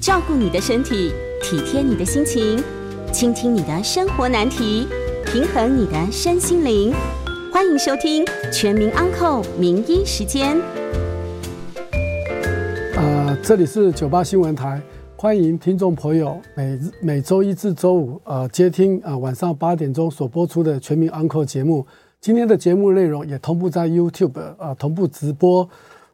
照顾你的身体，体贴你的心情，倾听你的生活难题，平衡你的身心灵。欢迎收听《全民安扣名医时间》。呃，这里是九八新闻台。欢迎听众朋友每每周一至周五呃接听啊、呃、晚上八点钟所播出的全民 Uncle 节目。今天的节目内容也同步在 YouTube 啊、呃、同步直播。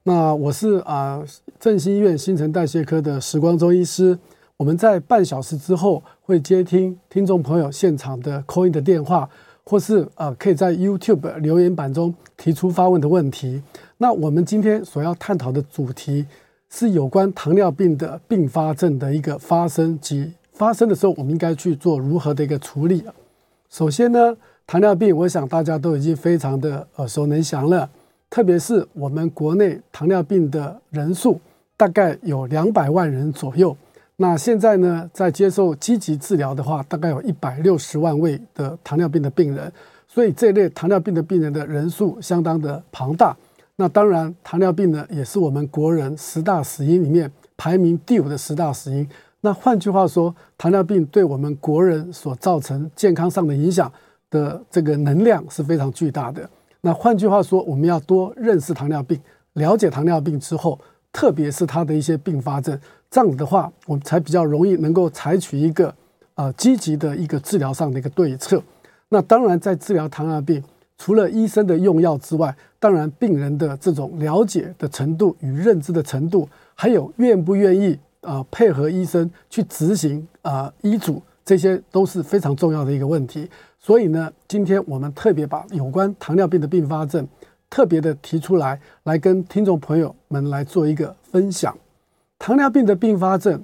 那我是啊振兴医院新陈代谢科的时光中医师。我们在半小时之后会接听听众朋友现场的 call in 的电话，或是啊、可以在 YouTube 留言板中提出发问的问题。那我们今天所要探讨的主题。是有关糖尿病的并发症的一个发生及发生的时候，我们应该去做如何的一个处理？首先呢，糖尿病，我想大家都已经非常的耳熟能详了，特别是我们国内糖尿病的人数大概有两百万人左右。那现在呢，在接受积极治疗的话，大概有一百六十万位的糖尿病的病人，所以这类糖尿病的病人的人数相当的庞大。那当然，糖尿病呢，也是我们国人十大死因里面排名第五的十大死因。那换句话说，糖尿病对我们国人所造成健康上的影响的这个能量是非常巨大的。那换句话说，我们要多认识糖尿病，了解糖尿病之后，特别是它的一些并发症，这样子的话，我们才比较容易能够采取一个呃积极的一个治疗上的一个对策。那当然，在治疗糖尿病。除了医生的用药之外，当然病人的这种了解的程度与认知的程度，还有愿不愿意啊、呃、配合医生去执行啊、呃、医嘱，这些都是非常重要的一个问题。所以呢，今天我们特别把有关糖尿病的并发症特别的提出来，来跟听众朋友们来做一个分享。糖尿病的并发症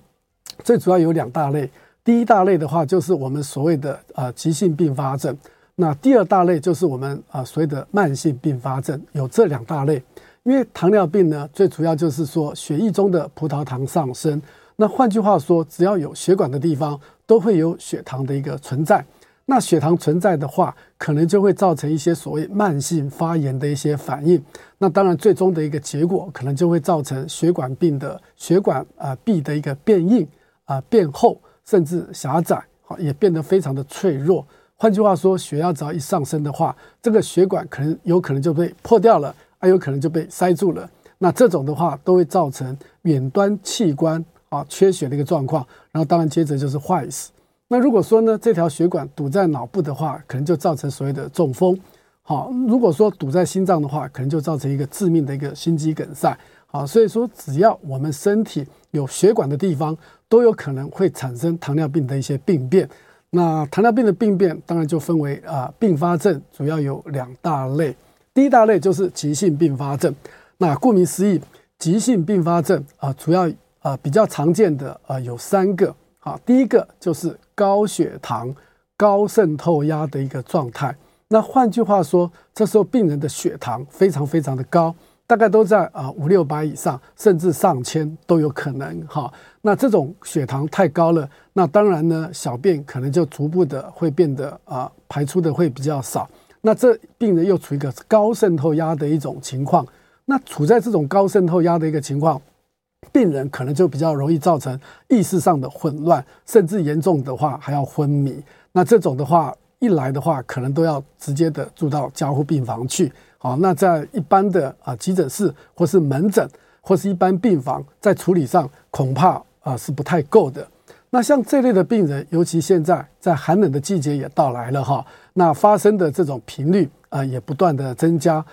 最主要有两大类，第一大类的话就是我们所谓的、呃、急性并发症。那第二大类就是我们啊所谓的慢性并发症，有这两大类。因为糖尿病呢，最主要就是说血液中的葡萄糖上升。那换句话说，只要有血管的地方，都会有血糖的一个存在。那血糖存在的话，可能就会造成一些所谓慢性发炎的一些反应。那当然，最终的一个结果，可能就会造成血管病的血管啊壁的一个变硬啊变厚，甚至狭窄，好也变得非常的脆弱。换句话说，血压只要一上升的话，这个血管可能有可能就被破掉了，还有可能就被塞住了。那这种的话，都会造成远端器官啊缺血的一个状况。然后当然接着就是坏死。那如果说呢，这条血管堵在脑部的话，可能就造成所谓的中风。好，如果说堵在心脏的话，可能就造成一个致命的一个心肌梗塞。好，所以说只要我们身体有血管的地方，都有可能会产生糖尿病的一些病变。那糖尿病的病变当然就分为啊并发症，主要有两大类。第一大类就是急性并发症。那顾名思义，急性并发症啊，主要啊比较常见的啊有三个。好，第一个就是高血糖、高渗透压的一个状态。那换句话说，这时候病人的血糖非常非常的高。大概都在啊五六百以上，甚至上千都有可能哈。那这种血糖太高了，那当然呢，小便可能就逐步的会变得啊排出的会比较少。那这病人又处于一个高渗透压的一种情况，那处在这种高渗透压的一个情况，病人可能就比较容易造成意识上的混乱，甚至严重的话还要昏迷。那这种的话一来的话，可能都要直接的住到加护病房去。好，那在一般的啊急诊室或是门诊或是一般病房，在处理上恐怕啊是不太够的。那像这类的病人，尤其现在在寒冷的季节也到来了哈，那发生的这种频率啊也不断的增加。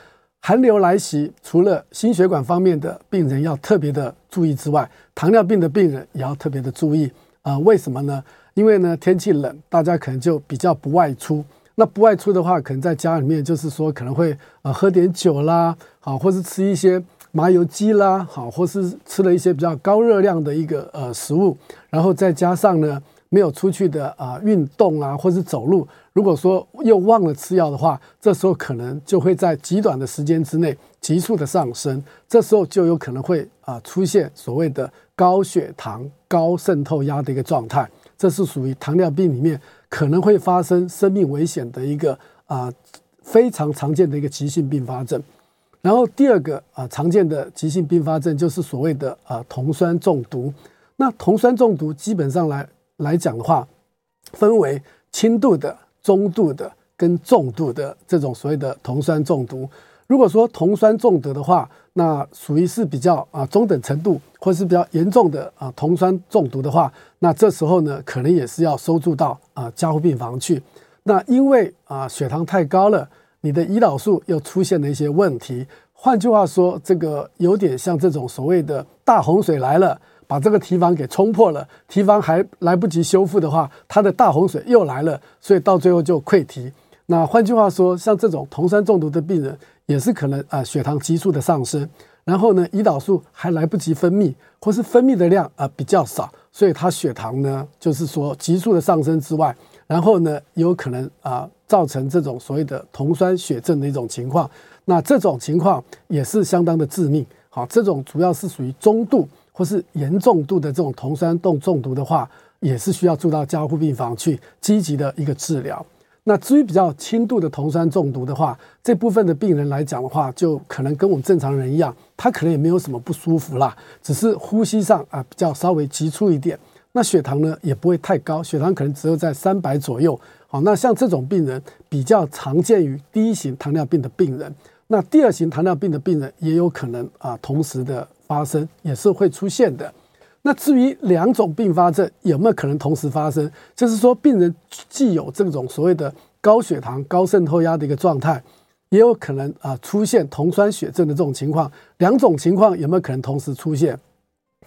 寒流来袭，除了心血管方面的病人要特别的注意之外，糖尿病的病人也要特别的注意啊。为什么呢？因为呢天气冷，大家可能就比较不外出。那不外出的话，可能在家里面，就是说可能会呃喝点酒啦，好，或是吃一些麻油鸡啦，好，或是吃了一些比较高热量的一个呃食物，然后再加上呢没有出去的啊、运动啊，或是走路，如果说又忘了吃药的话，这时候可能就会在极短的时间之内急速的上升，这时候就有可能会啊、出现所谓的高血糖、高渗透压的一个状态，这是属于糖尿病里面可能会发生生命危险的一个啊、非常常见的一个急性并发症。然后第二个啊、常见的急性并发症就是所谓的啊、酮酸中毒。那酮酸中毒基本上来来讲的话，分为轻度的、中度的跟重度的这种所谓的酮酸中毒。如果说酮酸中毒的话，那属于是比较啊、中等程度或是比较严重的啊、酮酸中毒的话，那这时候呢可能也是要收住到啊、加护病房去。那因为啊、血糖太高了。你的胰岛素又出现了一些问题，换句话说，这个有点像这种所谓的大洪水来了，把这个堤防给冲破了，堤防还来不及修复的话，它的大洪水又来了，所以到最后就溃堤。那换句话说，像这种酮酸中毒的病人，也是可能啊血糖急速的上升，然后呢胰岛素还来不及分泌，或是分泌的量啊比较少，所以他血糖呢就是说急速的上升之外，然后呢有可能啊。造成这种所谓的酮酸血症的一种情况，那这种情况也是相当的致命。好，这种主要是属于中度或是严重度的这种酮酸中中毒的话，也是需要住到加护病房去积极的一个治疗。那至于比较轻度的酮酸中毒的话，这部分的病人来讲的话，就可能跟我们正常人一样，他可能也没有什么不舒服啦，只是呼吸上啊比较稍微急促一点。那血糖呢也不会太高，血糖可能只有在三百左右。好，那像这种病人比较常见于第一型糖尿病的病人，那第二型糖尿病的病人也有可能啊同时的发生，也是会出现的。那至于两种并发症有没有可能同时发生，就是说病人既有这种所谓的高血糖、高渗透压的一个状态，也有可能啊出现酮酸血症的这种情况，两种情况有没有可能同时出现？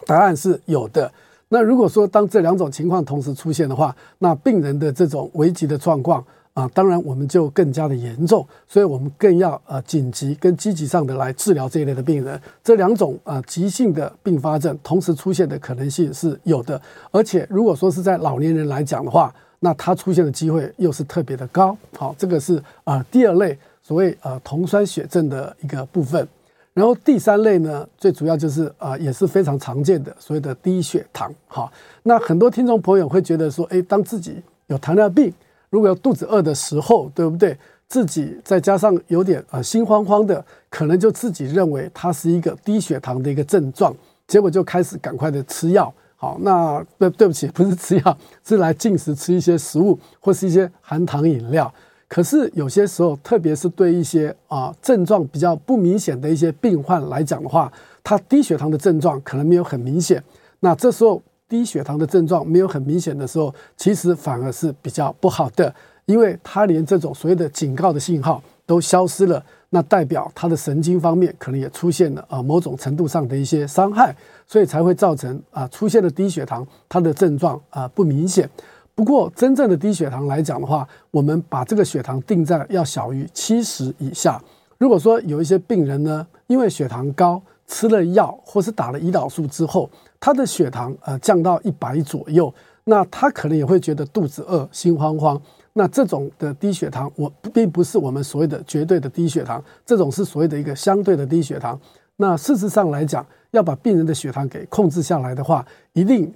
答案是有的。那如果说当这两种情况同时出现的话，那病人的这种危急的状况啊，当然我们就更加的严重，所以我们更要呃紧急跟积极上的来治疗这一类的病人。这两种呃急性的并发症同时出现的可能性是有的，而且如果说是在老年人来讲的话，那它出现的机会又是特别的高。好，这个是啊、呃、第二类所谓呃酮酸血症的一个部分。然后第三类呢，最主要就是啊、呃，也是非常常见的所谓的低血糖。哈，那很多听众朋友会觉得说，诶，当自己有糖尿病，如果有肚子饿的时候，对不对？自己再加上有点啊、呃、心慌慌的，可能就自己认为它是一个低血糖的一个症状，结果就开始赶快的吃药。好，那对对不起，不是吃药，是来进食吃一些食物或是一些含糖饮料。可是有些时候，特别是对一些啊症状比较不明显的一些病患来讲的话，他低血糖的症状可能没有很明显。那这时候低血糖的症状没有很明显的时候，其实反而是比较不好的，因为他连这种所谓的警告的信号都消失了，那代表他的神经方面可能也出现了啊某种程度上的一些伤害，所以才会造成啊出现了低血糖，他的症状啊不明显。不过，真正的低血糖来讲的话，我们把这个血糖定在要小于七十以下。如果说有一些病人呢，因为血糖高，吃了药或是打了胰岛素之后，他的血糖呃降到一百左右，那他可能也会觉得肚子饿、心慌慌。那这种的低血糖，我并不是我们所谓的绝对的低血糖，这种是所谓的一个相对的低血糖。那事实上来讲，要把病人的血糖给控制下来的话，一定。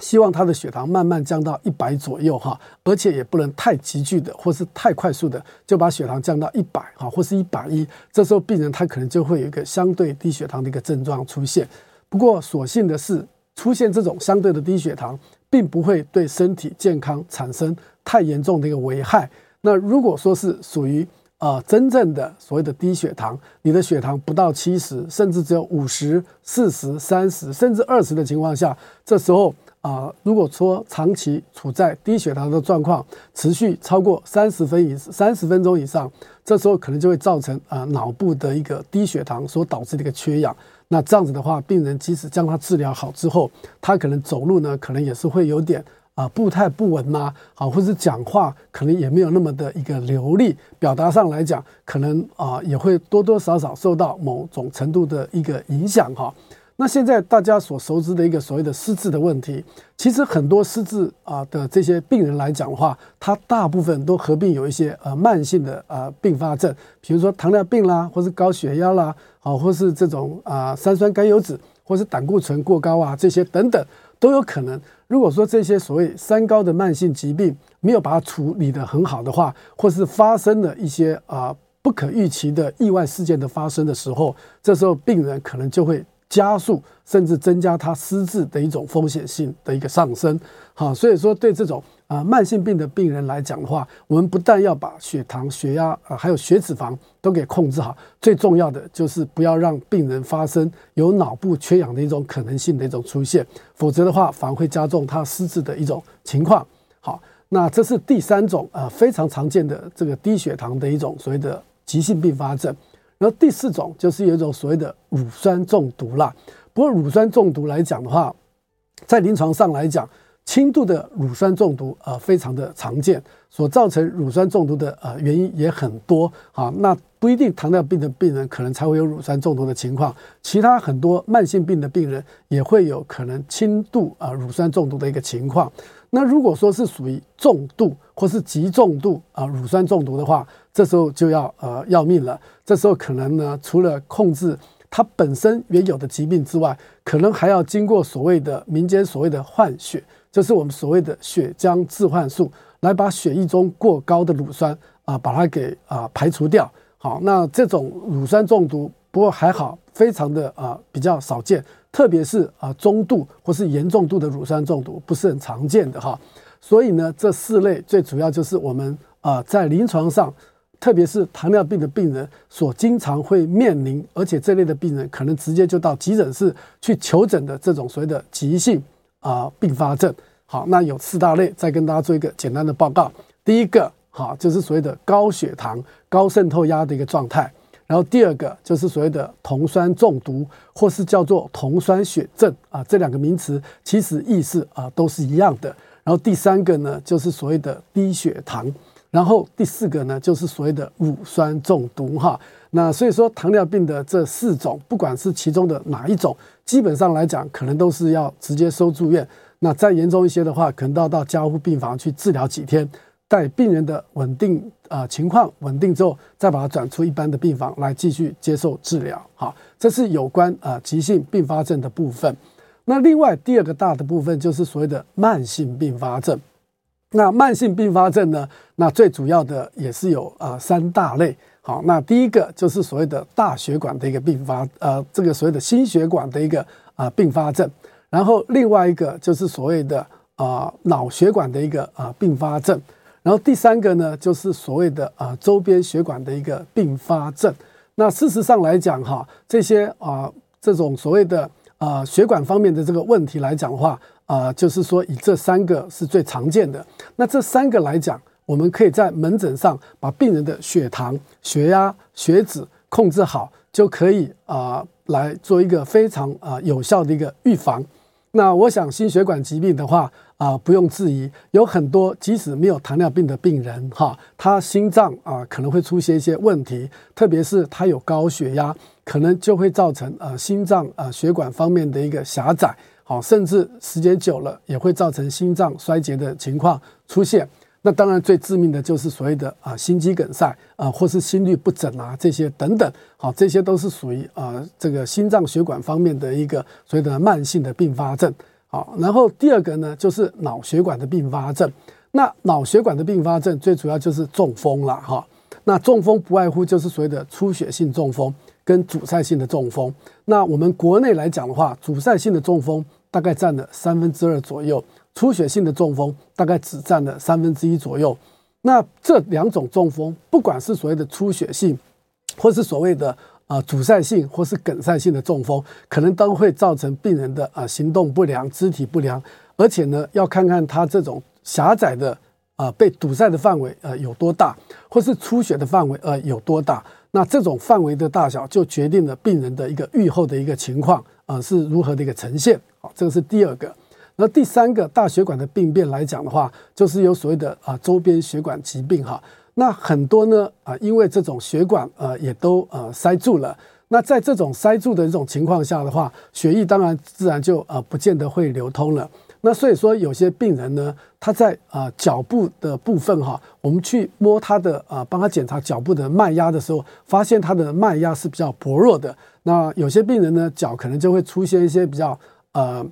希望他的血糖慢慢降到一百左右哈，而且也不能太急剧的，或是太快速的就把血糖降到一百哈，或是一百一。这时候病人他可能就会有一个相对低血糖的一个症状出现。不过所幸的是，出现这种相对的低血糖，并不会对身体健康产生太严重的一个危害。那如果说是属于啊真正的所谓的低血糖，你的血糖不到七十，甚至只有五十、四十、三十，甚至二十的情况下，这时候。啊、如果说长期处在低血糖的状况，持续超过三十分以三十分钟以上，这时候可能就会造成啊、脑部的一个低血糖所导致的一个缺氧。那这样子的话，病人即使将他治疗好之后，他可能走路呢，可能也是会有点啊步态不稳呐，好，或者讲话可能也没有那么的一个流利，表达上来讲，可能啊也会多多少少受到某种程度的一个影响哈。那现在大家所熟知的一个所谓的失智的问题，其实很多失智啊的这些病人来讲的话，他大部分都合并有一些呃慢性的呃并发症，比如说糖尿病啦，或是高血压啦，啊，或是这种啊三酸甘油脂，或是胆固醇过高啊，这些等等都有可能。如果说这些所谓三高的慢性疾病没有把它处理得很好的话，或是发生了一些啊不可预期的意外事件的发生的时候，这时候病人可能就会。加速甚至增加他失智的一种风险性的一个上升，好，所以说对这种啊慢性病的病人来讲的话，我们不但要把血糖、血压啊还有血脂肪都给控制好，最重要的就是不要让病人发生有脑部缺氧的一种可能性的一种出现，否则的话反而会加重他失智的一种情况。好，那这是第三种啊非常常见的这个低血糖的一种所谓的急性并发症。然后第四种就是有一种所谓的乳酸中毒啦。不过乳酸中毒来讲的话，在临床上来讲，轻度的乳酸中毒呃非常的常见，所造成乳酸中毒的呃原因也很多啊。那不一定糖尿病的病人可能才会有乳酸中毒的情况，其他很多慢性病的病人也会有可能轻度啊乳酸中毒的一个情况。那如果说是属于重度或是极重度啊乳酸中毒的话，这时候就要呃要命了。这时候可能呢，除了控制它本身原有的疾病之外，可能还要经过所谓的民间所谓的换血，就是我们所谓的血浆置换术，来把血液中过高的乳酸啊把它给啊排除掉。好，那这种乳酸中毒不过还好，非常的啊比较少见。特别是啊中度或是严重度的乳酸中毒不是很常见的哈，所以呢，这四类最主要就是我们啊在临床上，特别是糖尿病的病人所经常会面临，而且这类的病人可能直接就到急诊室去求诊的这种所谓的急性啊并发症。好，那有四大类，再跟大家做一个简单的报告。第一个好就是所谓的高血糖、高渗透压的一个状态。然后第二个就是所谓的酮酸中毒，或是叫做酮酸血症啊，这两个名词其实意思啊都是一样的。然后第三个呢，就是所谓的低血糖。然后第四个呢，就是所谓的乳酸中毒哈。那所以说，糖尿病的这四种，不管是其中的哪一种，基本上来讲，可能都是要直接收住院。那再严重一些的话，可能都要到加护病房去治疗几天。待病人的稳定啊、情况稳定之后，再把它转出一般的病房来继续接受治疗。好，这是有关啊、急性并发症的部分。那另外第二个大的部分就是所谓的慢性并发症。那慢性并发症呢，那最主要的也是有啊、三大类。好，那第一个就是所谓的大血管的一个并发，呃，这个所谓的心血管的一个啊并发症。然后另外一个就是所谓的啊、脑血管的一个啊并发症。然后第三个呢，就是所谓的啊、周边血管的一个并发症。那事实上来讲哈，这些啊、这种所谓的啊、血管方面的这个问题来讲的话啊、就是说以这三个是最常见的。那这三个来讲，我们可以在门诊上把病人的血糖、血压、血脂控制好，就可以啊、来做一个非常啊、有效的一个预防。那我想心血管疾病的话。啊，不用质疑，有很多即使没有糖尿病的病人，哈，他心脏啊可能会出现一些问题，特别是他有高血压，可能就会造成呃心脏呃血管方面的一个狭窄，好，甚至时间久了也会造成心脏衰竭的情况出现。那当然最致命的就是所谓的啊心肌梗塞啊，或是心律不整啊这些等等，好，这些都是属于啊这个心脏血管方面的一个所谓的慢性的并发症。好，然后第二个呢，就是脑血管的并发症。那脑血管的并发症最主要就是中风了哈。那中风不外乎就是所谓的出血性中风跟阻塞性的中风。那我们国内来讲的话，阻塞性的中风大概占了三分之二左右，出血性的中风大概只占了三分之一左右。那这两种中风，不管是所谓的出血性，或是所谓的啊，阻塞性或是梗塞性的中风，可能都会造成病人的啊行动不良、肢体不良，而且呢，要看看他这种狭窄的啊被堵塞的范围呃有多大，或是出血的范围呃有多大，那这种范围的大小就决定了病人的一个预后的一个情况啊是如何的一个呈现。好，这个是第二个。那第三个大血管的病变来讲的话，就是有所谓的啊周边血管疾病哈。那很多呢啊，因为这种血管呃也都呃塞住了。那在这种塞住的这种情况下的话，血液当然自然就呃不见得会流通了。那所以说有些病人呢，他在啊脚部的部分哈，我们去摸他的啊，帮他检查脚部的脉压的时候，发现他的脉压是比较薄弱的。那有些病人呢，脚可能就会出现一些比较呃。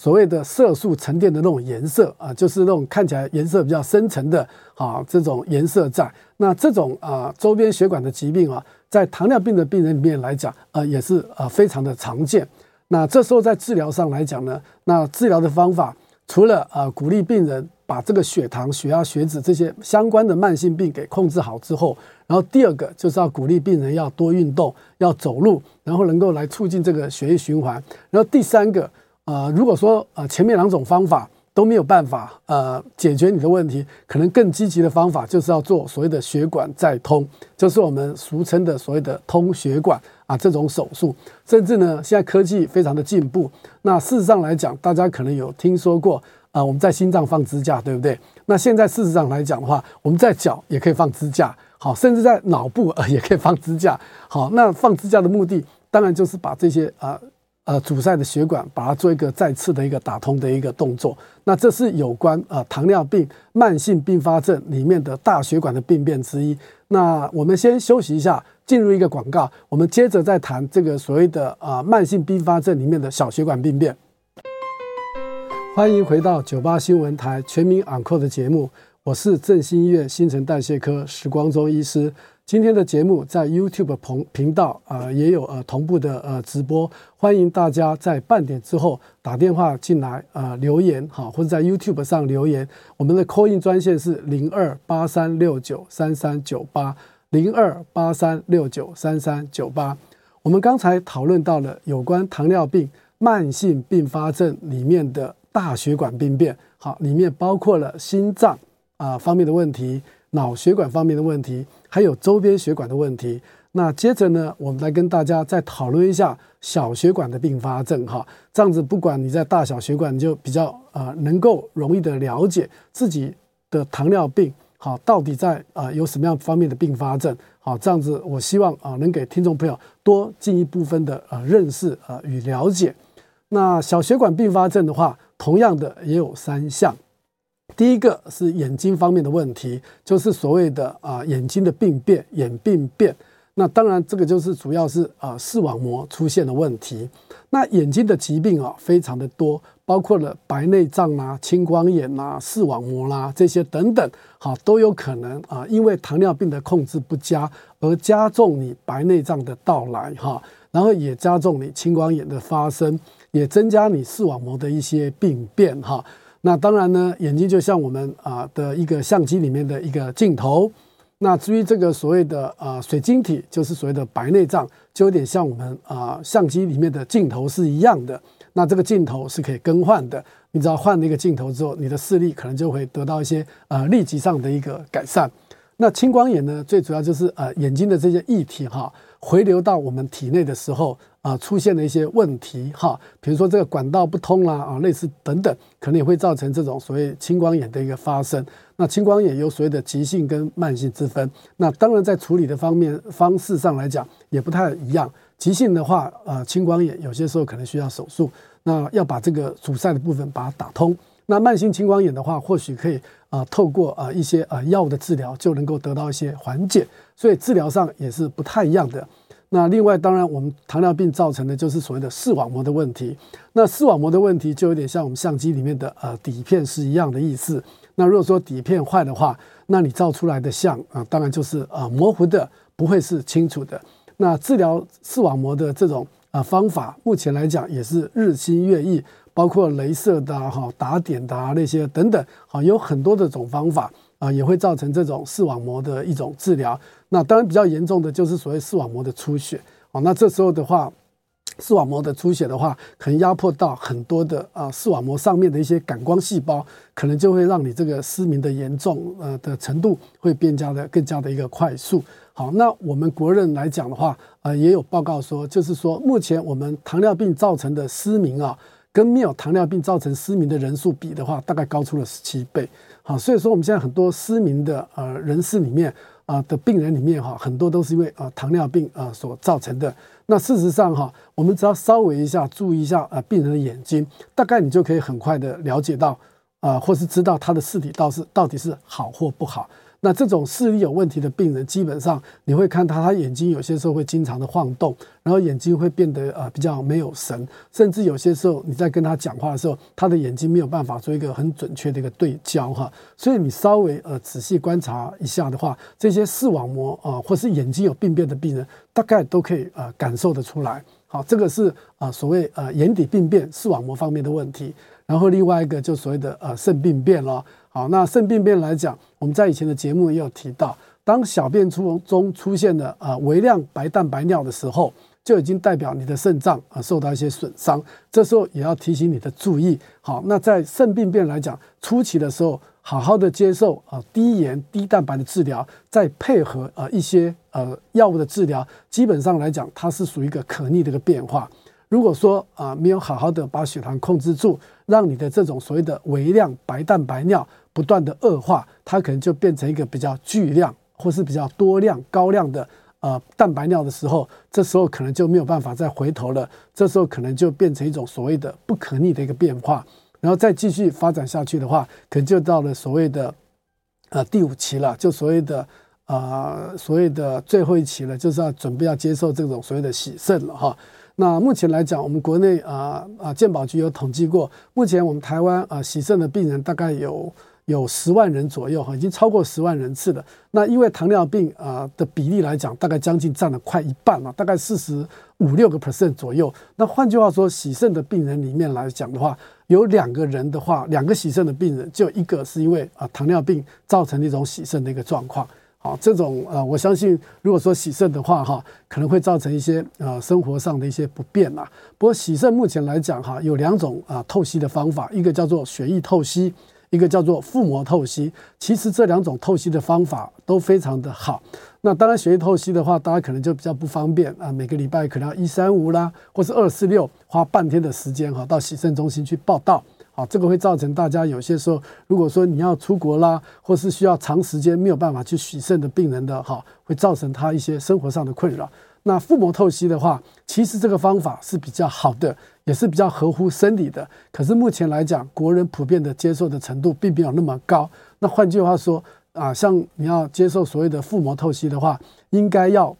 所谓的色素沉淀的那种颜色啊，就是那种看起来颜色比较深沉的啊，这种颜色在。那这种啊周边血管的疾病啊，在糖尿病的病人里面来讲，呃，也是呃非常的常见。那这时候在治疗上来讲呢，那治疗的方法除了呃鼓励病人把这个血糖、血压、血脂这些相关的慢性病给控制好之后，然后第二个就是要鼓励病人要多运动，要走路，然后能够来促进这个血液循环。然后第三个。呃，如果说呃前面两种方法都没有办法呃解决你的问题，可能更积极的方法就是要做所谓的血管再通，就是我们俗称的所谓的通血管啊这种手术。甚至呢，现在科技非常的进步，那事实上来讲，大家可能有听说过啊，我们在心脏放支架，对不对？那现在事实上来讲的话，我们在脚也可以放支架，好，甚至在脑部呃 也可以放支架。好，那放支架的目的，当然就是把这些啊。呃，呃阻塞的血管，把它做一个再次的一个打通的一个动作。那这是有关呃糖尿病慢性并发症里面的大血管的病变之一。那我们先休息一下，进入一个广告，我们接着再谈这个所谓的呃慢性并发症里面的小血管病变。欢迎回到九八新闻台全民昂扣的节目，我是振兴医院新陈代谢科时光中医师。今天的节目在 YouTube 频频道啊、也有呃同步的呃直播，欢迎大家在半点之后打电话进来啊、留言哈，或者在 YouTube 上留言。我们的 call in 专线是零二八三六九三三九八零二八三六九三三九八。我们刚才讨论到了有关糖尿病慢性并发症里面的大血管病变，好，里面包括了心脏啊、方面的问题。脑血管方面的问题，还有周边血管的问题。那接着呢，我们来跟大家再讨论一下小血管的并发症哈。这样子，不管你在大小血管，你就比较呃能够容易的了解自己的糖尿病好到底在呃有什么样方面的并发症好。这样子，我希望啊能给听众朋友多进一部分的呃认识呃与了解。那小血管并发症的话，同样的也有三项。第一个是眼睛方面的问题，就是所谓的啊眼睛的病变，眼病变。那当然这个就是主要是啊视网膜出现的问题。那眼睛的疾病啊非常的多，包括了白内障啦、青光眼啦、视网膜啦这些等等，好都有可能啊因为糖尿病的控制不佳而加重你白内障的到来哈，然后也加重你青光眼的发生，也增加你视网膜的一些病变哈。那当然呢，眼睛就像我们啊的一个相机里面的一个镜头。那至于这个所谓的啊水晶体，就是所谓的白内障，就有点像我们啊相机里面的镜头是一样的。那这个镜头是可以更换的，你只要换了一个镜头之后，你的视力可能就会得到一些呃立即上的一个改善。那青光眼呢，最主要就是呃眼睛的这些液体哈。回流到我们体内的时候，啊，出现了一些问题哈，比如说这个管道不通啦，啊，类似等等，可能也会造成这种所谓青光眼的一个发生。那青光眼有所谓的急性跟慢性之分。那当然在处理的方面方式上来讲也不太一样。急性的话，啊，青光眼有些时候可能需要手术，那要把这个阻塞的部分把它打通。那慢性青光眼的话，或许可以啊，透过啊一些啊药物的治疗就能够得到一些缓解。所以治疗上也是不太一样的。那另外，当然我们糖尿病造成的就是所谓的视网膜的问题。那视网膜的问题就有点像我们相机里面的呃底片是一样的意思。那如果说底片坏的话，那你照出来的像啊，当然就是啊模糊的，不会是清楚的。那治疗视网膜的这种啊方法，目前来讲也是日新月异，包括镭射的哈、打点的那些等等，好有很多的种方法。啊，也会造成这种视网膜的一种治疗。那当然比较严重的就是所谓视网膜的出血。啊，那这时候的话，视网膜的出血的话，可能压迫到很多的啊视网膜上面的一些感光细胞，可能就会让你这个失明的严重呃的程度会变加的更加的一个快速。好，那我们国人来讲的话，呃，也有报告说，就是说目前我们糖尿病造成的失明啊，跟没有糖尿病造成失明的人数比的话，大概高出了十七倍。好，所以说我们现在很多失明的呃人士里面啊、的病人里面哈，很多都是因为啊、糖尿病啊、所造成的。那事实上哈，我们只要稍微一下注意一下啊病人的眼睛，大概你就可以很快的了解到啊、或是知道他的视力到是到底是好或不好。那这种视力有问题的病人，基本上你会看他，他眼睛有些时候会经常的晃动，然后眼睛会变得呃比较没有神，甚至有些时候你在跟他讲话的时候，他的眼睛没有办法做一个很准确的一个对焦哈。所以你稍微呃仔细观察一下的话，这些视网膜啊、或是眼睛有病变的病人，大概都可以呃感受得出来。好，这个是啊、所谓呃眼底病变、视网膜方面的问题。然后另外一个就所谓的呃肾病变了。好，那肾病变来讲，我们在以前的节目也有提到，当小便出中出现了呃微量白蛋白尿的时候，就已经代表你的肾脏啊受到一些损伤，这时候也要提醒你的注意。好，那在肾病变来讲，初期的时候，好好的接受啊低盐低蛋白的治疗，再配合啊一些呃药物的治疗，基本上来讲，它是属于一个可逆的一个变化。如果说啊没有好好的把血糖控制住，让你的这种所谓的微量白蛋白尿不断的恶化，它可能就变成一个比较巨量或是比较多量高量的呃蛋白尿的时候，这时候可能就没有办法再回头了。这时候可能就变成一种所谓的不可逆的一个变化，然后再继续发展下去的话，可能就到了所谓的呃第五期了，就所谓的呃所谓的最后一期了，就是要准备要接受这种所谓的洗肾了哈。那目前来讲，我们国内啊啊健保局有统计过，目前我们台湾啊洗肾的病人大概有有十万人左右哈，已经超过十万人次了。那因为糖尿病啊的比例来讲，大概将近占了快一半了，大概四十五六个 percent 左右。那换句话说，洗肾的病人里面来讲的话，有两个人的话，两个洗肾的病人，就一个是因为啊糖尿病造成的一种洗肾的一个状况。好，这种呃，我相信，如果说洗肾的话，哈，可能会造成一些呃生活上的一些不便呐。不过洗肾目前来讲，哈，有两种啊透析的方法，一个叫做血液透析，一个叫做腹膜透析。其实这两种透析的方法都非常的好。那当然，血液透析的话，大家可能就比较不方便啊，每个礼拜可能要一三五啦，或是二四六，花半天的时间哈，到洗肾中心去报到。啊，这个会造成大家有些时候，如果说你要出国啦，或是需要长时间没有办法去洗肾的病人的哈，会造成他一些生活上的困扰。那腹膜透析的话，其实这个方法是比较好的，也是比较合乎生理的。可是目前来讲，国人普遍的接受的程度并没有那么高。那换句话说啊，像你要接受所谓的腹膜透析的话，应该要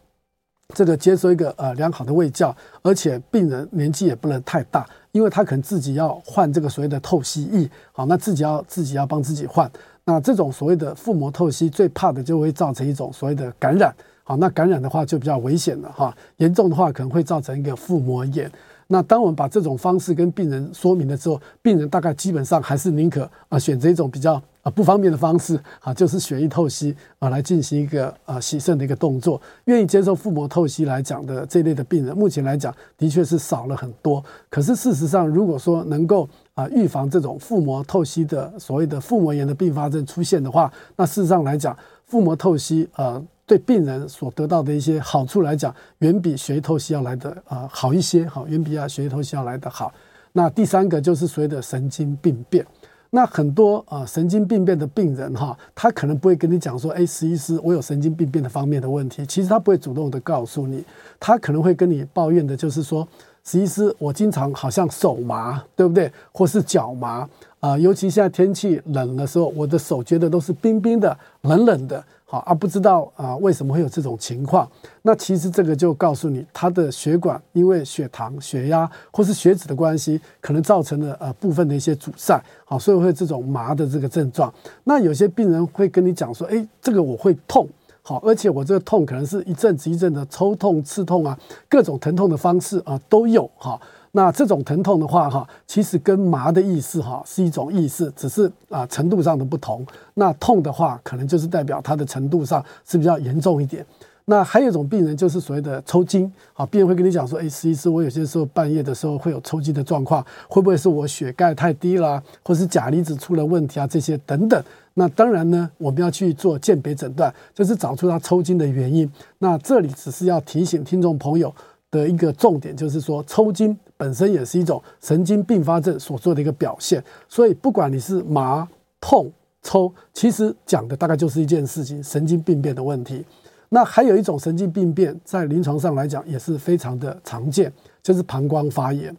这个接受一个呃良好的卫教，而且病人年纪也不能太大。因为他可能自己要换这个所谓的透析液，好，那自己要自己要帮自己换。那这种所谓的腹膜透析最怕的就会造成一种所谓的感染，好，那感染的话就比较危险了哈，严重的话可能会造成一个腹膜炎。那当我们把这种方式跟病人说明了之后，病人大概基本上还是宁可啊选择一种比较。啊，不方便的方式啊，就是血液透析啊，来进行一个啊洗肾的一个动作。愿意接受腹膜透析来讲的这类的病人，目前来讲的确是少了很多。可是事实上，如果说能够啊预防这种腹膜透析的所谓的腹膜炎的并发症出现的话，那事实上来讲，腹膜透析呃对病人所得到的一些好处来讲，远比血液透析要来的啊好一些，好，远比啊血液透析要来的好。那第三个就是所谓的神经病变。那很多啊神经病变的病人哈，他可能不会跟你讲说，哎，石医师，我有神经病变的方面的问题。其实他不会主动的告诉你，他可能会跟你抱怨的就是说，石医师，我经常好像手麻，对不对？或是脚麻啊，尤其现在天气冷的时候，我的手觉得都是冰冰的、冷冷的。好，而、不知道啊，为什么会有这种情况？那其实这个就告诉你，他的血管因为血糖、血压或是血脂的关系，可能造成了呃部分的一些阻塞，好，所以会这种麻的这个症状。那有些病人会跟你讲说，诶，这个我会痛，好，而且我这个痛可能是一阵子一阵的抽痛、刺痛啊，各种疼痛的方式啊都有，哈。那这种疼痛的话，哈，其实跟麻的意思，哈，是一种意思，只是啊程度上的不同。那痛的话，可能就是代表它的程度上是比较严重一点。那还有一种病人就是所谓的抽筋，啊，病人会跟你讲说，哎，实际是我有些时候半夜的时候会有抽筋的状况，会不会是我血钙太低啦，或是钾离子出了问题啊？这些等等。那当然呢，我们要去做鉴别诊断，就是找出他抽筋的原因。那这里只是要提醒听众朋友。的一个重点就是说，抽筋本身也是一种神经并发症所做的一个表现。所以，不管你是麻、痛、抽，其实讲的大概就是一件事情：神经病变的问题。那还有一种神经病变，在临床上来讲也是非常的常见，就是膀胱发炎。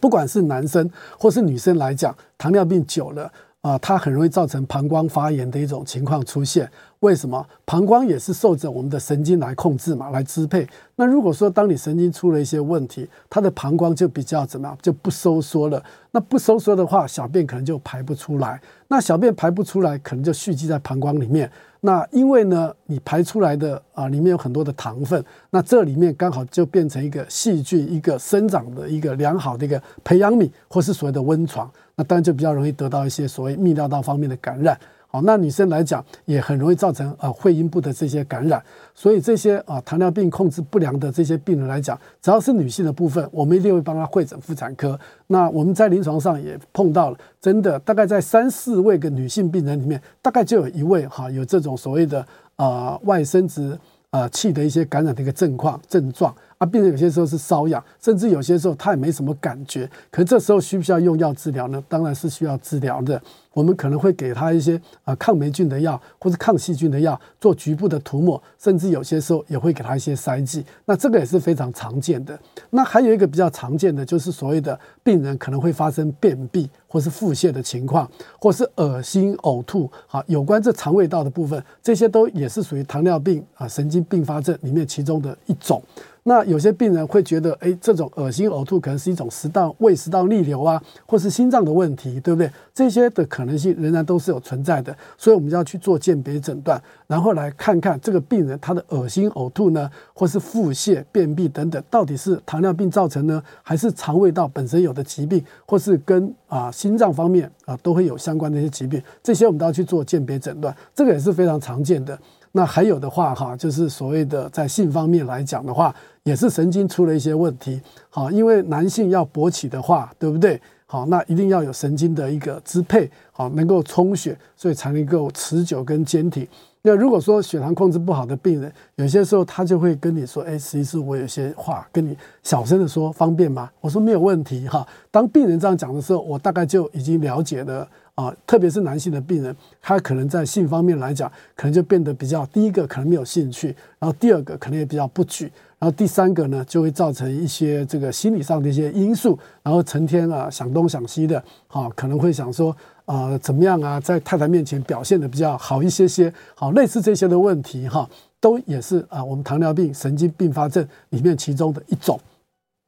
不管是男生或是女生来讲，糖尿病久了啊，它很容易造成膀胱发炎的一种情况出现。为什么？膀胱也是受着我们的神经来控制嘛，来支配。那如果说当你神经出了一些问题，它的膀胱就比较怎么样，就不收缩了。那不收缩的话，小便可能就排不出来。那小便排不出来，可能就蓄积在膀胱里面。那因为呢，你排出来的啊，里面有很多的糖分，那这里面刚好就变成一个细菌一个生长的一个良好的一个培养皿，或是所谓的温床。那当然就比较容易得到一些所谓泌尿道方面的感染。好，那女生来讲也很容易造成啊会阴部的这些感染，所以这些啊糖尿病控制不良的这些病人来讲，只要是女性的部分，我们一定会帮她会诊妇产科。那我们在临床上也碰到了，真的大概在三四位个女性病人里面，大概就有一位哈有这种所谓的啊外生殖啊器的一些感染的一个症况症状。啊，病人有些时候是瘙痒，甚至有些时候他也没什么感觉，可这时候需不需要用药治疗呢？当然是需要治疗的。我们可能会给他一些啊抗霉菌的药，或者抗细菌的药，做局部的涂抹，甚至有些时候也会给他一些塞剂。那这个也是非常常见的。那还有一个比较常见的就是所谓的病人可能会发生便秘或是腹泻的情况，或是恶心呕吐。好，有关这肠胃道的部分，这些都也是属于糖尿病啊神经并发症里面其中的一种。那有些病人会觉得，哎，这种恶心呕吐可能是一种食道胃食道逆流啊，或是心脏的问题，对不对？这些的可能性仍然都是有存在的，所以我们就要去做鉴别诊断，然后来看看这个病人他的恶心呕吐呢，或是腹泻、便秘等等，到底是糖尿病造成呢，还是肠胃道本身有的疾病，或是跟啊心脏方面啊都会有相关的一些疾病，这些我们都要去做鉴别诊断，这个也是非常常见的。那还有的话哈，就是所谓的在性方面来讲的话，也是神经出了一些问题。好，因为男性要勃起的话，对不对？好，那一定要有神经的一个支配，好，能够充血，所以才能够持久跟坚挺。那如果说血糖控制不好的病人，有些时候他就会跟你说：“哎，实际是我有些话跟你小声的说，方便吗？”我说没有问题哈。当病人这样讲的时候，我大概就已经了解了。啊，特别是男性的病人，他可能在性方面来讲，可能就变得比较第一个可能没有兴趣，然后第二个可能也比较不举，然后第三个呢就会造成一些这个心理上的一些因素，然后成天啊想东想西的，哈，可能会想说啊怎么样啊，在太太面前表现得比较好一些些，好，类似这些的问题哈，都也是啊我们糖尿病神经并发症里面其中的一种。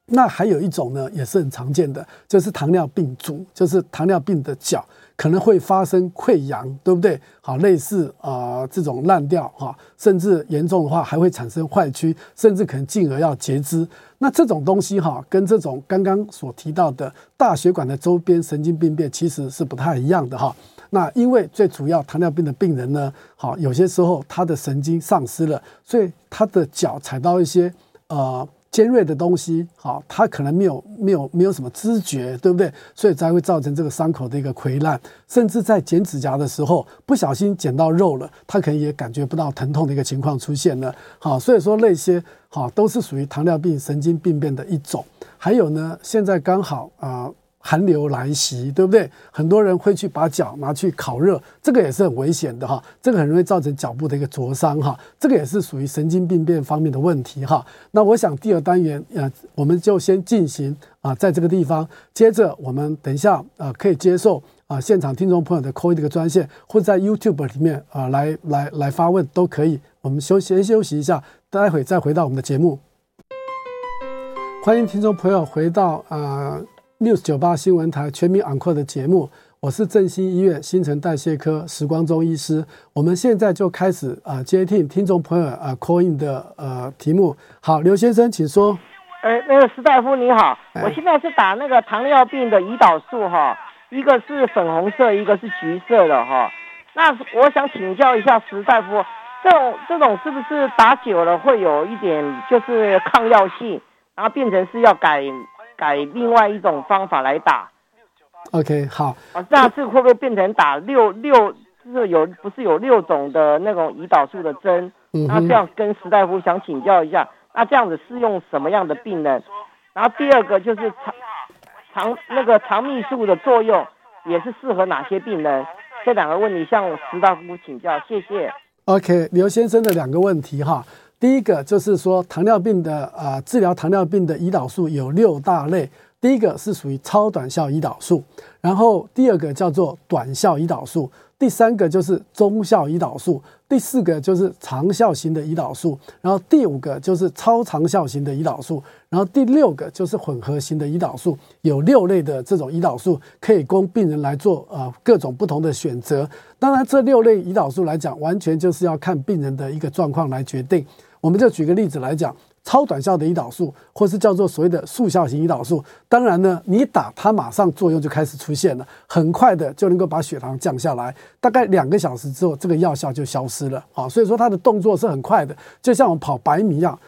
那还有一种呢，也是很常见的，就是糖尿病足，就是糖尿病的脚可能会发生溃疡，对不对？好，类似啊、呃、这种烂掉哈，甚至严重的话还会产生坏疽，甚至可能进而要截肢。那这种东西哈，跟这种刚刚所提到的大血管的周边神经病变其实是不太一样的哈。那因为最主要糖尿病的病人呢，好，有些时候他的神经丧失了，所以他的脚踩到一些呃。尖锐的东西，好，它可能没有没有没有什么知觉，对不对？所以才会造成这个伤口的一个溃烂，甚至在剪指甲的时候不小心剪到肉了，它可能也感觉不到疼痛的一个情况出现了。好，所以说那些好都是属于糖尿病神经病变的一种。还有呢，现在刚好啊。寒流来袭，对不对？很多人会去把脚拿去烤热，这个也是很危险的哈。这个很容易造成脚部的一个灼伤哈。这个也是属于神经病变方面的问题哈。那我想第二单元呃，我们就先进行啊，在这个地方，接着我们等一下啊，可以接受啊现场听众朋友的 call 这个专线，或在 YouTube 里面啊来来来发问都可以。我们休先休息一下，待会再回到我们的节目。欢迎听众朋友回到啊。News 九八新闻台全民昂扣的节目，我是振兴医院新陈代谢科时光中医师。我们现在就开始啊接听听众朋友啊 call in 的呃题目。好，刘先生，请说。呃，那个石大夫你好，我现在是打那个糖尿病的胰岛素哈，一个是粉红色，一个是橘色的哈。那我想请教一下石大夫，这种这种是不是打久了会有一点就是抗药性，然后变成是要改？改另外一种方法来打，OK，好。啊，这样子会不会变成打六六？就是有不是有六种的那种胰岛素的针？嗯，那这样跟石大夫想请教一下，那这样子适用什么样的病人？然后第二个就是肠肠那个肠泌素的作用，也是适合哪些病人？这两个问题向石大夫请教，谢谢。OK，刘先生的两个问题哈，第一个就是说糖尿病的啊、呃，治疗糖尿病的胰岛素有六大类，第一个是属于超短效胰岛素，然后第二个叫做短效胰岛素。第三个就是中效胰岛素，第四个就是长效型的胰岛素，然后第五个就是超长效型的胰岛素，然后第六个就是混合型的胰岛素。有六类的这种胰岛素可以供病人来做呃各种不同的选择。当然，这六类胰岛素来讲，完全就是要看病人的一个状况来决定。我们就举个例子来讲。超短效的胰岛素，或是叫做所谓的速效型胰岛素，当然呢，你打它马上作用就开始出现了，很快的就能够把血糖降下来，大概两个小时之后，这个药效就消失了啊。所以说它的动作是很快的，就像我们跑百米一样，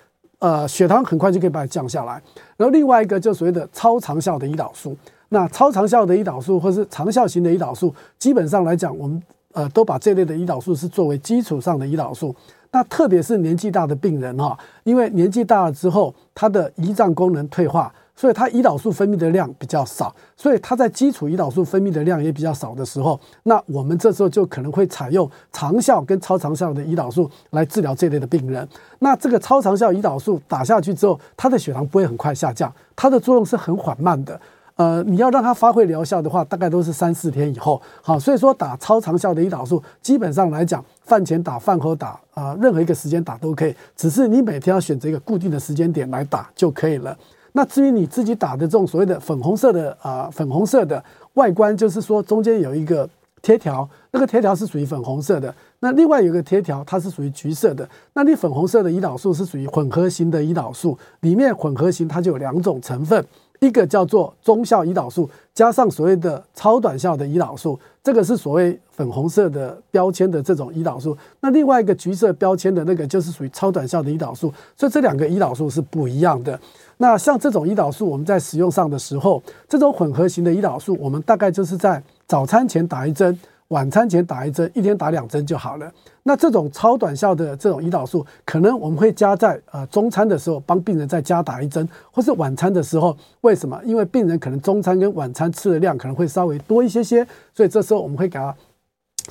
呃，血糖很快就可以把它降下来。然后另外一个就所谓的超长效的胰岛素，那超长效的胰岛素或是长效型的胰岛素，基本上来讲，我们呃都把这类的胰岛素是作为基础上的胰岛素。那特别是年纪大的病人哈，因为年纪大了之后，他的胰脏功能退化，所以他胰岛素分泌的量比较少，所以他在基础胰岛素分泌的量也比较少的时候，那我们这时候就可能会采用长效跟超长效的胰岛素来治疗这类的病人。那这个超长效胰岛素打下去之后，他的血糖不会很快下降，它的作用是很缓慢的。呃，你要让它发挥疗效的话，大概都是三四天以后。好，所以说打超长效的胰岛素，基本上来讲，饭前打、饭后打，啊、呃，任何一个时间打都可以。只是你每天要选择一个固定的时间点来打就可以了。那至于你自己打的这种所谓的粉红色的啊、呃，粉红色的外观，就是说中间有一个贴条，那个贴条是属于粉红色的。那另外有一个贴条，它是属于橘色的。那你粉红色的胰岛素是属于混合型的胰岛素，里面混合型它就有两种成分。一个叫做中效胰岛素，加上所谓的超短效的胰岛素，这个是所谓粉红色的标签的这种胰岛素。那另外一个橘色标签的那个就是属于超短效的胰岛素。所以这两个胰岛素是不一样的。那像这种胰岛素，我们在使用上的时候，这种混合型的胰岛素，我们大概就是在早餐前打一针。晚餐前打一针，一天打两针就好了。那这种超短效的这种胰岛素，可能我们会加在呃中餐的时候帮病人再加打一针，或是晚餐的时候。为什么？因为病人可能中餐跟晚餐吃的量可能会稍微多一些些，所以这时候我们会给他。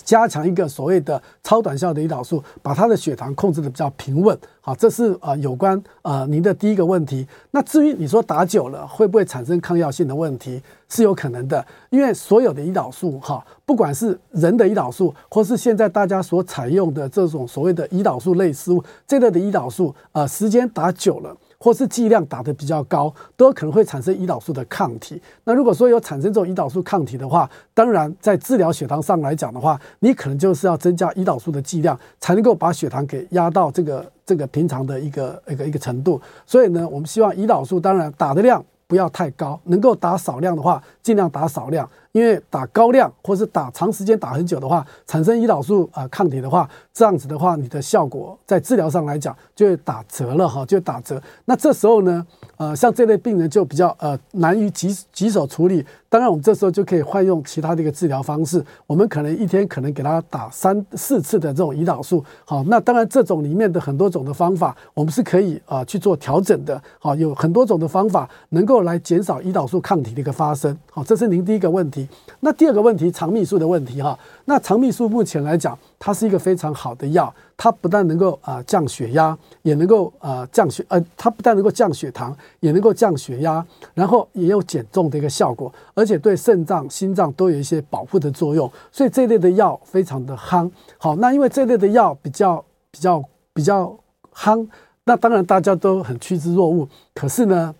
加强一个所谓的超短效的胰岛素，把他的血糖控制的比较平稳。好，这是呃有关呃您的第一个问题。那至于你说打久了会不会产生抗药性的问题，是有可能的，因为所有的胰岛素哈，不管是人的胰岛素，或是现在大家所采用的这种所谓的胰岛素类似物这类的胰岛素，呃，时间打久了。或是剂量打得比较高，都可能会产生胰岛素的抗体。那如果说有产生这种胰岛素抗体的话，当然在治疗血糖上来讲的话，你可能就是要增加胰岛素的剂量，才能够把血糖给压到这个这个平常的一个一个一个程度。所以呢，我们希望胰岛素当然打的量不要太高，能够打少量的话，尽量打少量。因为打高量或是打长时间打很久的话，产生胰岛素啊、呃、抗体的话，这样子的话，你的效果在治疗上来讲就会打折了哈，就打折。那这时候呢，呃，像这类病人就比较呃难于棘棘手处理。当然，我们这时候就可以换用其他的一个治疗方式。我们可能一天可能给他打三四次的这种胰岛素。好，那当然这种里面的很多种的方法，我们是可以啊、呃、去做调整的。好，有很多种的方法能够来减少胰岛素抗体的一个发生。好，这是您第一个问题。那第二个问题，肠泌素的问题哈。那肠泌素目前来讲，它是一个非常好的药，它不但能够啊、降血压，也能够啊、降血呃，它不但能够降血糖，也能够降血压，然后也有减重的一个效果，而且对肾脏、心脏都有一些保护的作用，所以这类的药非常的夯。好，那因为这类的药比较比较比较夯，那当然大家都很趋之若鹜。可是呢，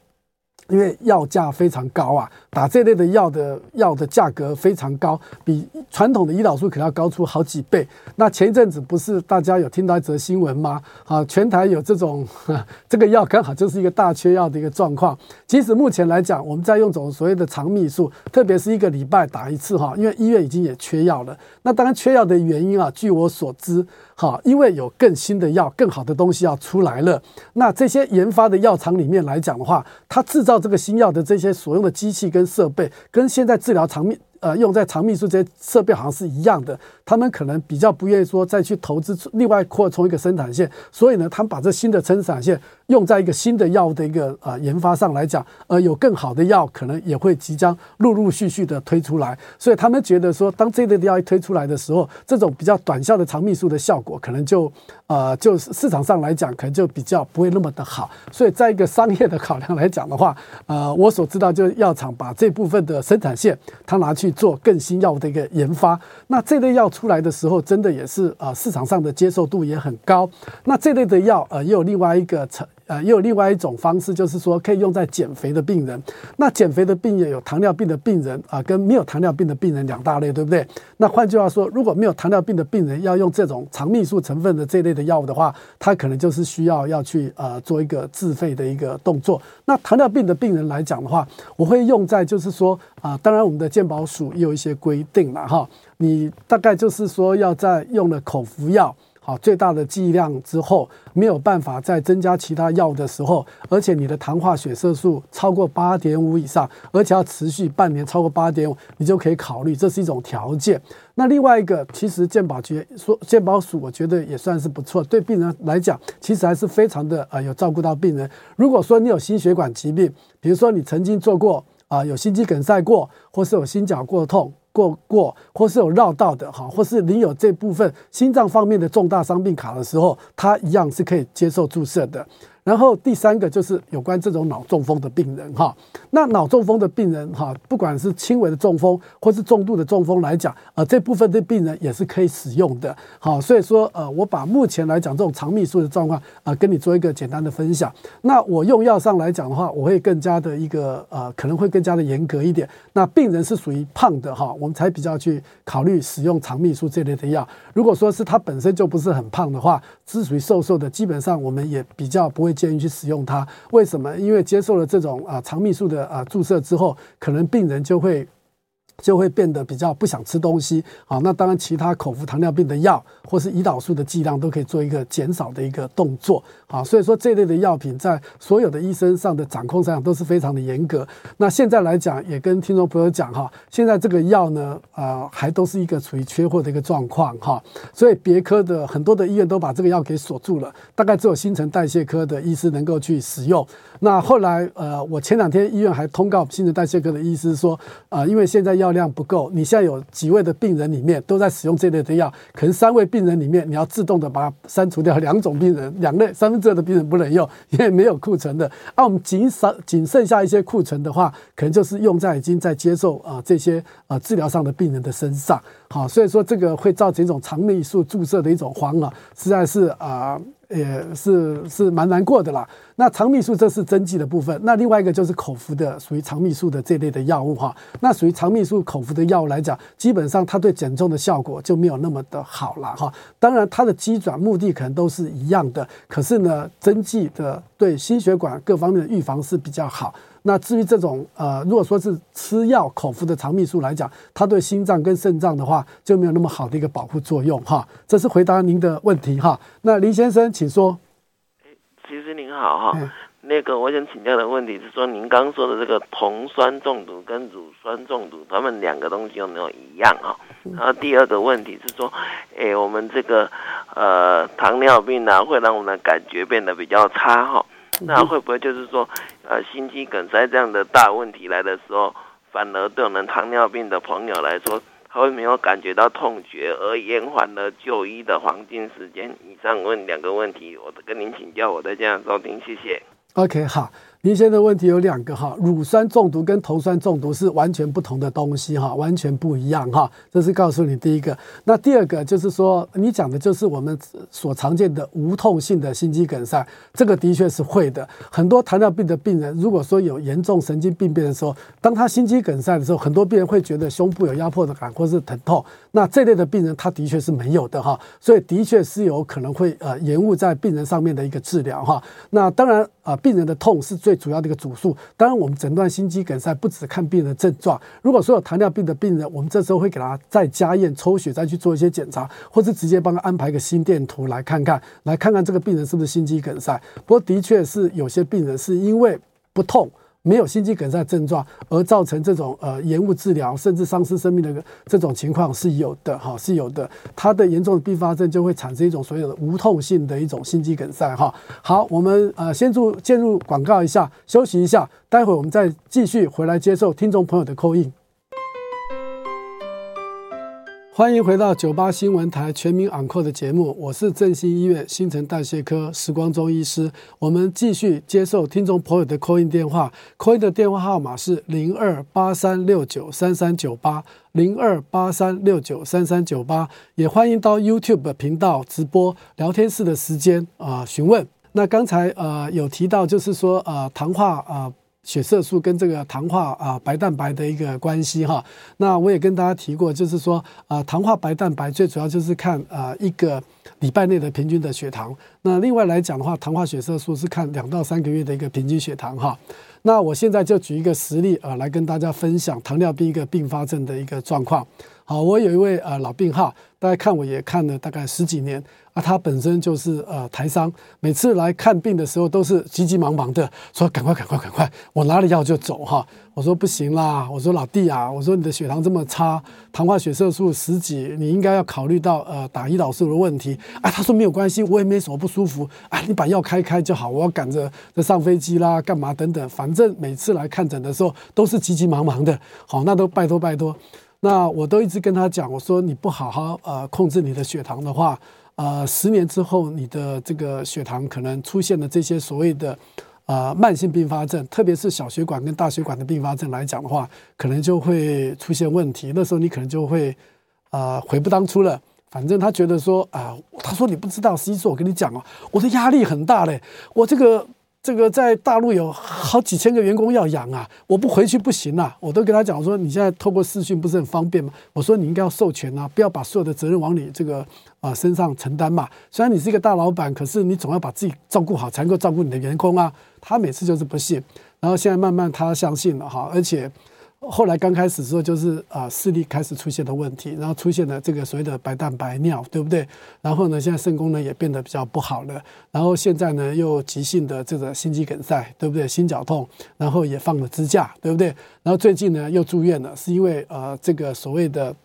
因为药价非常高啊，打这类的药的药的价格非常高，比传统的胰岛素可能要高出好几倍。那前一阵子不是大家有听到一则新闻吗？啊，全台有这种这个药刚好就是一个大缺药的一个状况。其实目前来讲，我们在用这种所谓的肠泌素，特别是一个礼拜打一次哈，因为医院已经也缺药了。那当然缺药的原因啊，据我所知。哈，因为有更新的药、更好的东西要出来了。那这些研发的药厂里面来讲的话，它制造这个新药的这些所用的机器跟设备，跟现在治疗肠泌呃用在肠泌素这些设备好像是一样的，他们可能比较不愿意说再去投资另外扩充一个生产线，所以呢，他们把这新的生产线用在一个新的药物的一个呃研发上来讲，呃，有更好的药可能也会即将陆陆续续的推出来，所以他们觉得说，当这类的药一推出来的时候，这种比较短效的肠泌素的效果可能就呃就市场上来讲可能就比较不会那么的好，所以在一个商业的考量来讲的话，呃，我所知道就是药厂把这部分的生产线，他拿去做更新药物的一个研发。那这类药出来的时候，真的也是啊市场上的接受度也很高。那这类的药呃也有另外一个成。呃，也有另外一种方式，就是说可以用在减肥的病人。那减肥的病人有糖尿病的病人啊，跟没有糖尿病的病人两大类，对不对？那换句话说，如果没有糖尿病的病人要用这种肠泌素成分的这类的药物的话，他可能就是需要要去呃做一个自费的一个动作。那糖尿病的病人来讲的话，我会用在就是说啊，当然我们的健保署也有一些规定了哈，你大概就是说要在用了口服药。好，最大的剂量之后没有办法再增加其他药物的时候，而且你的糖化血色素超过八点五以上，而且要持续半年超过八点五，你就可以考虑，这是一种条件。那另外一个，其实健保局说健保署，我觉得也算是不错，对病人来讲，其实还是非常的呃有照顾到病人。如果说你有心血管疾病，比如说你曾经做过啊、有心肌梗塞过，或是有心绞过痛。过过，或是有绕道的哈，或是你有这部分心脏方面的重大伤病卡的时候，它一样是可以接受注射的。然后第三个就是有关这种脑中风的病人哈，那脑中风的病人哈，不管是轻微的中风或是重度的中风来讲，呃，这部分的病人也是可以使用的。好，所以说呃，我把目前来讲这种肠泌素的状况啊，跟你做一个简单的分享。那我用药上来讲的话，我会更加的一个呃，可能会更加的严格一点。那病人是属于胖的哈，我们才比较去考虑使用肠泌素这类的药。如果说是他本身就不是很胖的话，是属于瘦瘦的，基本上我们也比较不会。建议去使用它，为什么？因为接受了这种啊肠泌素的啊注射之后，可能病人就会。就会变得比较不想吃东西啊，那当然其他口服糖尿病的药或是胰岛素的剂量都可以做一个减少的一个动作啊，所以说这类的药品在所有的医生上的掌控上都是非常的严格。那现在来讲，也跟听众朋友讲哈，现在这个药呢，啊，还都是一个处于缺货的一个状况哈，所以别科的很多的医院都把这个药给锁住了，大概只有新陈代谢科的医师能够去使用。那后来呃，我前两天医院还通告新陈代谢科的医师说，啊，因为现在药。药量不够，你现在有几位的病人里面都在使用这类的药，可能三位病人里面你要自动的把它删除掉两种病人，两类三分之二的病人不能用，因为没有库存的。啊，我们仅少仅剩下一些库存的话，可能就是用在已经在接受啊这些啊治疗上的病人的身上。好，所以说这个会造成一种肠内素注射的一种慌啊，实在是啊。也是是蛮难过的啦。那肠泌素这是针剂的部分，那另外一个就是口服的，属于肠泌素的这类的药物哈。那属于肠泌素口服的药物来讲，基本上它对减重的效果就没有那么的好了哈。当然它的基转目的可能都是一样的，可是呢，针剂的对心血管各方面的预防是比较好。那至于这种呃，如果说是吃药口服的肠泌素来讲，它对心脏跟肾脏的话就没有那么好的一个保护作用哈。这是回答您的问题哈。那林先生，请说。其实您好哈，嗯、那个我想请教的问题是说，您刚说的这个酮酸中毒跟乳酸中毒，他们两个东西有没有一样哈？然后第二个问题是说，哎，我们这个呃糖尿病呢、啊，会让我们的感觉变得比较差哈。那会不会就是说，呃，心肌梗塞这样的大问题来的时候，反而对我们糖尿病的朋友来说，他会没有感觉到痛觉，而延缓了就医的黄金时间？以上问两个问题，我跟您请教，我再这样收听，谢谢。OK，好。您现在的问题有两个哈，乳酸中毒跟酮酸中毒是完全不同的东西哈，完全不一样哈。这是告诉你第一个。那第二个就是说，你讲的就是我们所常见的无痛性的心肌梗塞，这个的确是会的。很多糖尿病的病人，如果说有严重神经病变的时候，当他心肌梗塞的时候，很多病人会觉得胸部有压迫的感或是疼痛。那这类的病人，他的确是没有的哈，所以的确是有可能会呃延误在病人上面的一个治疗哈。那当然啊，病人的痛是最主要的一个主诉，当然我们诊断心肌梗塞不只看病人的症状，如果说有糖尿病的病人，我们这时候会给他再加验抽血，再去做一些检查，或是直接帮他安排一个心电图来看看，来看看这个病人是不是心肌梗塞。不过的确是有些病人是因为不痛。没有心肌梗塞症状而造成这种呃延误治疗甚至丧失生命的这种情况是有的哈，是有的。它的严重的并发症就会产生一种所有的无痛性的一种心肌梗塞哈。好，我们呃先入进入广告一下，休息一下，待会我们再继续回来接受听众朋友的扣印。欢迎回到九八新闻台全民昂扣的节目，我是振兴医院新陈代谢科时光中医师。我们继续接受听众朋友的 call in 电话，call in 的电话号码是零二八三六九三三九八零二八三六九三三九八，也欢迎到 YouTube 频道直播聊天室的时间啊询问。那刚才呃有提到就是说呃糖化啊。呃血色素跟这个糖化啊白蛋白的一个关系哈，那我也跟大家提过，就是说啊糖化白蛋白最主要就是看啊一个礼拜内的平均的血糖，那另外来讲的话，糖化血色素是看两到三个月的一个平均血糖哈。那我现在就举一个实例啊来跟大家分享糖尿病一个并发症的一个状况。好，我有一位呃老病号，大家看我也看了大概十几年。啊，他本身就是呃台商，每次来看病的时候都是急急忙忙的说赶快赶快赶快，我拿了药就走哈。我说不行啦，我说老弟啊，我说你的血糖这么差，糖化血色素十几，你应该要考虑到呃打胰岛素的问题。啊，他说没有关系，我也没什么不舒服啊，你把药开开就好，我要赶着上飞机啦，干嘛等等，反正每次来看诊的时候都是急急忙忙的。好，那都拜托拜托，那我都一直跟他讲，我说你不好好呃控制你的血糖的话。呃，十年之后，你的这个血糖可能出现了这些所谓的呃慢性并发症，特别是小血管跟大血管的并发症来讲的话，可能就会出现问题。那时候你可能就会呃悔不当初了。反正他觉得说啊、他说你不知道，实际上我跟你讲哦，我的压力很大嘞，我这个。这个在大陆有好几千个员工要养啊，我不回去不行啊！我都跟他讲说，你现在透过视讯不是很方便吗？我说你应该要授权啊，不要把所有的责任往你这个啊、身上承担嘛。虽然你是一个大老板，可是你总要把自己照顾好，才能够照顾你的员工啊。他每次就是不信，然后现在慢慢他相信了哈，而且。后来刚开始的时候，就是啊视力开始出现的问题，然后出现了这个所谓的白蛋白尿，对不对？然后呢，现在肾功能也变得比较不好了。然后现在呢，又急性的这个心肌梗塞，对不对？心绞痛，然后也放了支架，对不对？然后最近呢，又住院了，是因为呃这个所谓的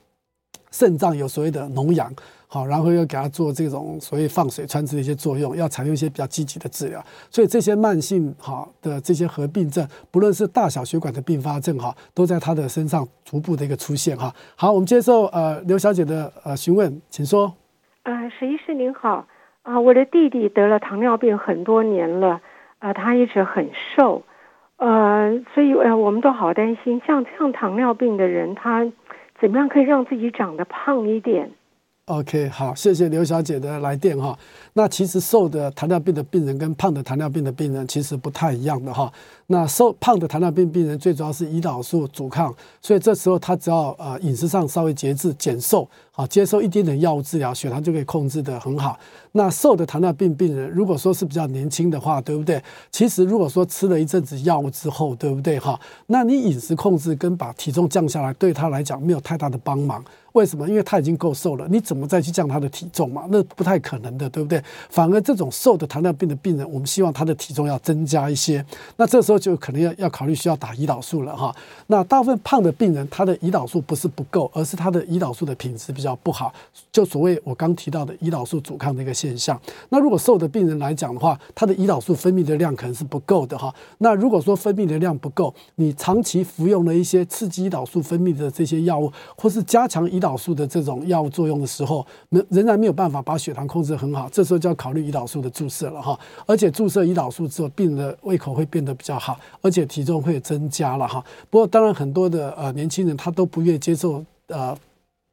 肾脏有所谓的脓疡。好，然后又给他做这种所谓放水穿刺的一些作用，要采用一些比较积极的治疗。所以这些慢性哈的这些合并症，不论是大小血管的并发症哈，都在他的身上逐步的一个出现哈。好，我们接受呃刘小姐的呃询问，请说。呃，石医师您好，啊、我的弟弟得了糖尿病很多年了，呃，他一直很瘦，呃，所以呃我们都好担心，像像糖尿病的人，他怎么样可以让自己长得胖一点？OK，好，谢谢刘小姐的来电哈。那其实瘦的糖尿病的病人跟胖的糖尿病的病人其实不太一样的哈。那瘦胖的糖尿病病人最主要是胰岛素阻抗，所以这时候他只要呃饮食上稍微节制减瘦，好接受一点点药物治疗，血糖就可以控制得很好。那瘦的糖尿病病人如果说是比较年轻的话，对不对？其实如果说吃了一阵子药物之后，对不对哈？那你饮食控制跟把体重降下来，对他来讲没有太大的帮忙。为什么？因为他已经够瘦了，你怎么再去降他的体重嘛？那不太可能的，对不对？反而这种瘦的糖尿病的病人，我们希望他的体重要增加一些。那这时候就可能要要考虑需要打胰岛素了哈。那大部分胖的病人，他的胰岛素不是不够，而是他的胰岛素的品质比较不好，就所谓我刚提到的胰岛素阻抗的一个现象。那如果瘦的病人来讲的话，他的胰岛素分泌的量可能是不够的哈。那如果说分泌的量不够，你长期服用了一些刺激胰岛素分泌的这些药物，或是加强胰胰岛素的这种药物作用的时候，仍仍然没有办法把血糖控制很好，这时候就要考虑胰岛素的注射了哈。而且注射胰岛素之后，病人的胃口会变得比较好，而且体重会增加了哈。不过当然很多的呃年轻人他都不愿意接受呃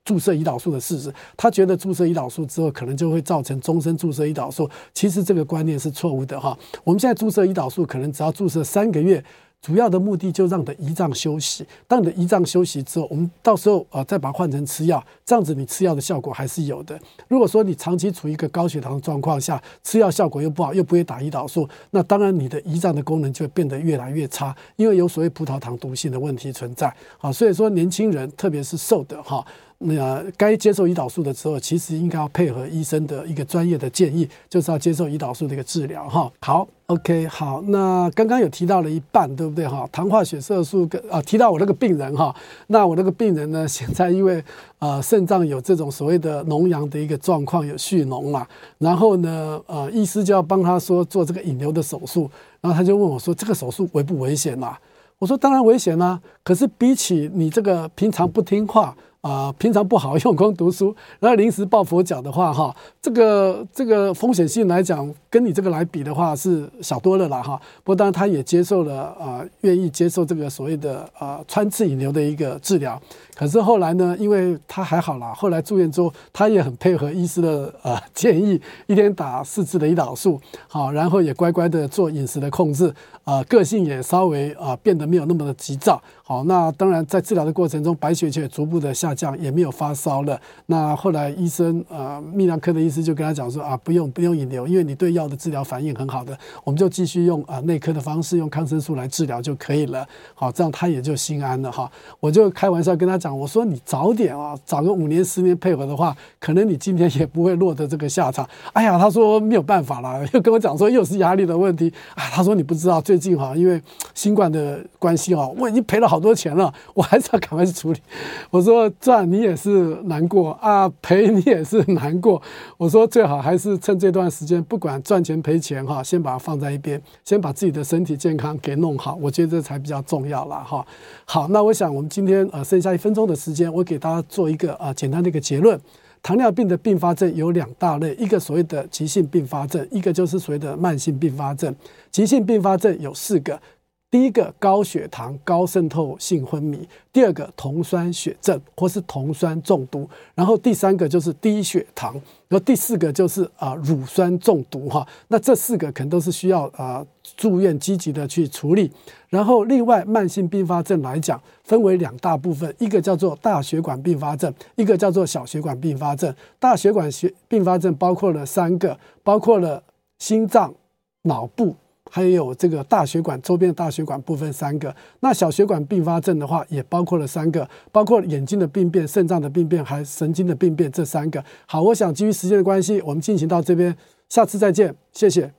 注射胰岛素的事实，他觉得注射胰岛素之后可能就会造成终身注射胰岛素，其实这个观念是错误的哈。我们现在注射胰岛素可能只要注射三个月。主要的目的就让你的胰脏休息。当你的胰脏休息之后，我们到时候呃再把它换成吃药，这样子你吃药的效果还是有的。如果说你长期处于一个高血糖的状况下，吃药效果又不好，又不会打胰岛素，那当然你的胰脏的功能就会变得越来越差，因为有所谓葡萄糖毒性的问题存在。好，所以说年轻人特别是瘦的哈，那该接受胰岛素的时候，其实应该要配合医生的一个专业的建议，就是要接受胰岛素的一个治疗哈。好。OK，好，那刚刚有提到了一半，对不对哈？糖化血色素跟啊，提到我那个病人哈，那我那个病人呢，现在因为呃肾脏有这种所谓的脓疡的一个状况，有蓄脓嘛，然后呢，呃，医师就要帮他说做这个引流的手术，然后他就问我说，这个手术危不危险啊？我说当然危险啊，可是比起你这个平常不听话。啊、平常不好用功读书，然后临时抱佛脚的话，哈，这个这个风险性来讲，跟你这个来比的话是小多了啦，哈。不过当然他也接受了啊，愿、意接受这个所谓的啊、穿刺引流的一个治疗。可是后来呢，因为他还好啦，后来住院之后，他也很配合医师的呃建议，一天打四次的胰岛素，好，然后也乖乖的做饮食的控制，啊、个性也稍微啊、变得没有那么的急躁。好，那当然在治疗的过程中，白血球也逐步的下降，也没有发烧了。那后来医生呃，泌尿科的医师就跟他讲说啊，不用不用引流，因为你对药的治疗反应很好的，我们就继续用啊内科的方式，用抗生素来治疗就可以了。好，这样他也就心安了哈。我就开玩笑跟他讲，我说你早点啊，早个五年十年配合的话，可能你今天也不会落得这个下场。哎呀，他说没有办法了，又跟我讲说又是压力的问题啊。他说你不知道最近哈，因为新冠的关系哈，我已经赔了好。多钱了，我还是要赶快去处理。我说赚你也是难过啊，赔你也是难过。我说最好还是趁这段时间，不管赚钱赔钱哈，先把它放在一边，先把自己的身体健康给弄好。我觉得这才比较重要了哈。好，那我想我们今天呃剩下一分钟的时间，我给大家做一个呃简单的一个结论：糖尿病的并发症有两大类，一个所谓的急性并发症，一个就是所谓的慢性并发症。急性并发症有四个。第一个高血糖、高渗透性昏迷；第二个酮酸血症或是酮酸中毒；然后第三个就是低血糖；然后第四个就是啊、呃、乳酸中毒哈。那这四个可能都是需要啊、呃、住院积极的去处理。然后另外慢性并发症来讲，分为两大部分，一个叫做大血管并发症，一个叫做小血管并发症。大血管血并发症包括了三个，包括了心脏、脑部。还有这个大血管周边的大血管部分三个，那小血管并发症的话也包括了三个，包括眼睛的病变、肾脏的病变，还神经的病变这三个。好，我想基于时间的关系，我们进行到这边，下次再见，谢谢。